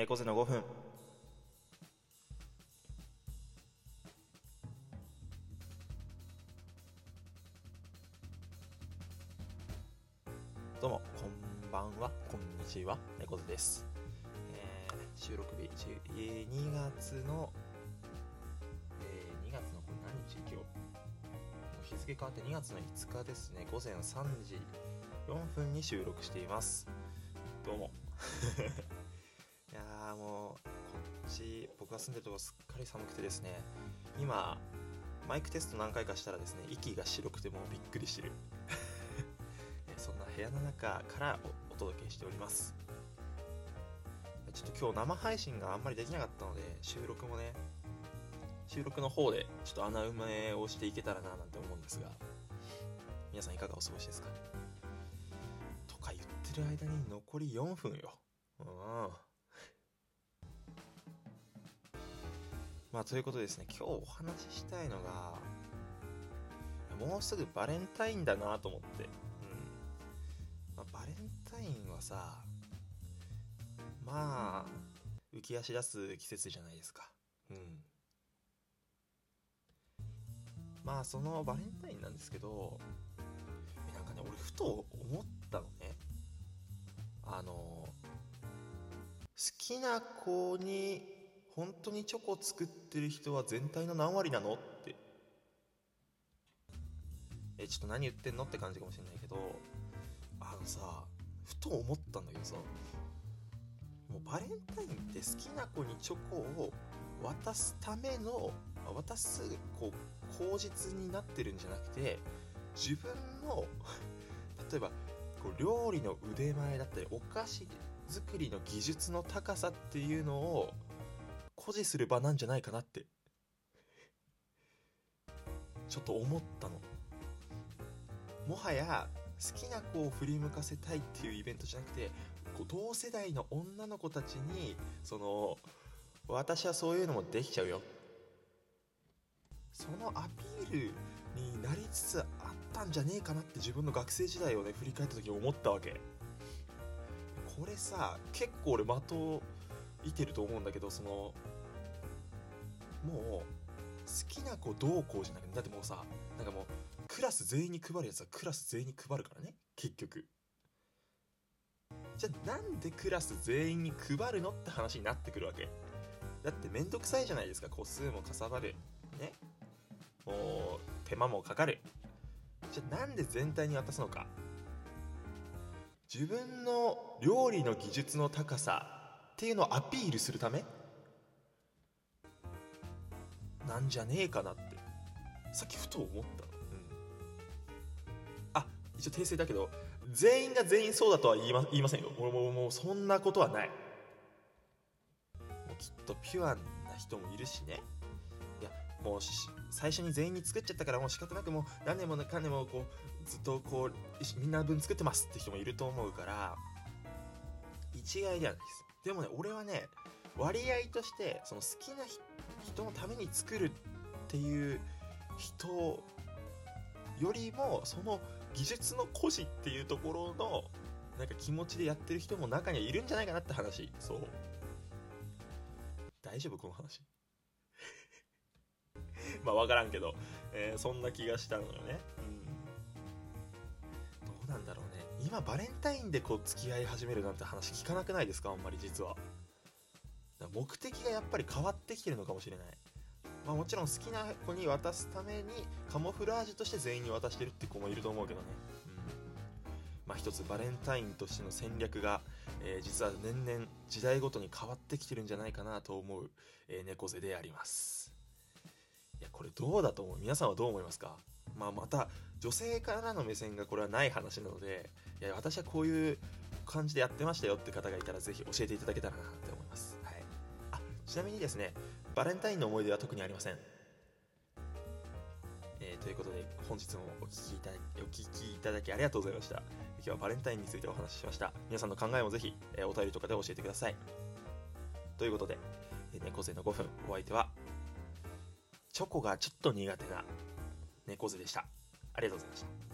猫背の5分。どうもこんばんは。こんにちは。猫背です、えー収録日10えー2月の、えー2月のこれ何日？今日。日付変わって2月の5日ですね。午前3時4分に収録しています。どうも いやーもうこっち僕が住んでるとこすっかり寒くてですね今マイクテスト何回かしたらですね息が白くてもうびっくりしてる。そんな部屋の中からおお届けしております。ちょっと今日生配信があんまりできなかったので収録もね収録の方でちょっと穴埋めをしていけたらななんて思うんですが皆さんいかがお過ごしですか？とか言ってる間に残り4分よ。うん。まあということですね今日お話ししたいのがもうすぐバレンタインだなと思って、うん。まあ、バレンタインはさまあ浮き足立つ季節じゃないですか。うん。まあそのバレンタインなんですけどえなんかね俺ふと思ったのね。あの好きな子に本当にチョコ作ってる人は全体の何割なの？って。えちょっと何言ってんのって感じかもしれないけどあのさふと思ったんだけどさもうバレンタインって好きな子にチョコを渡すための渡すこう口実になってるんじゃなくて自分の 例えばこう料理の腕前だったりお菓子作りの技術の高さっていうのを誇示する場なんじゃないかなって。ちょっと思ったの。もはや好きな子を振り向かせたいっていうイベントじゃなくて同世代の女の子たちにその私はそういうのもできちゃうよ。そのアピールになりつつあったんじゃねえかなって自分の学生時代をね振り返った時に思ったわけ。これさ結構俺的をいてると思うんだけどそのもう好きな子どうこうじゃなくてだってもうさなんかもうクラス全員に配るやつはクラス全員に配るからね結局。じゃあなんでクラス全員に配るのって話になってくるわけ。だってめんどくさいじゃないですか個数もかさばる。ね。もう手間もかかる。じゃあなんで全体に渡すのか。自分の料理の技術の高さっていうのをアピールするためなんじゃねえかなって。さっきふと思った、うん、あ一応訂正だけど全員が全員そうだとは言いま言いませんよ。俺ももうそんなことはない。もうきっとピュアな人もいるしね。いやもうし最初に全員に作っちゃったからもう仕方なくもう何年もかん年もこうずっとこうみんな分作ってますって人もいると思うから一概ではないです。でもね俺はね割合としてその好きな人人のために作るっていう人よりもその技術の誇示っていうところのなんか気持ちでやってる人も中にはいるんじゃないかなって話。そう。大丈夫この話？まあ分からんけど、えーそんな気がしたのよね、うん、どうなんだろうね。今バレンタインでこう付き合い始めるなんて話聞かなくないですか？あんまり実は。目的がやっぱり変わってきてるのかもしれない。まあもちろん好きな子に渡すためにカモフラージュとして全員に渡してるって子もいると思うけどね、うん、まあ一つバレンタインとしての戦略が、えー実は年々時代ごとに変わってきてるんじゃないかなと思う、えー猫背であります。いやこれどうだと思う？皆さんはどう思いますか？まあまた女性からの目線がこれはない話なのでいや私はこういう感じでやってましたよって方がいたらぜひ教えていただけたらなって思います、ちなみにですねバレンタインの思い出は特にありません。えーということで本日もお聞きいただきお聞きいただきありがとうございました。今日はバレンタインについてお話ししました。皆さんの考えもぜひ、えーお便りとかで教えてください。ということで、え猫背の5分。お相手はチョコがちょっと苦手な猫背でした。ありがとうございました。